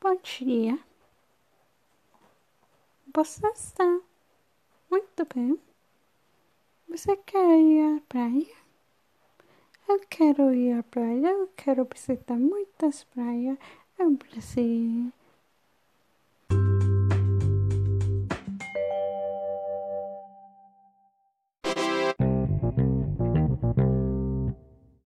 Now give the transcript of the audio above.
Bom dia. Você está muito bem? Você quer ir à praia? Eu quero ir à praia, eu quero visitar muitas praias Eu preciso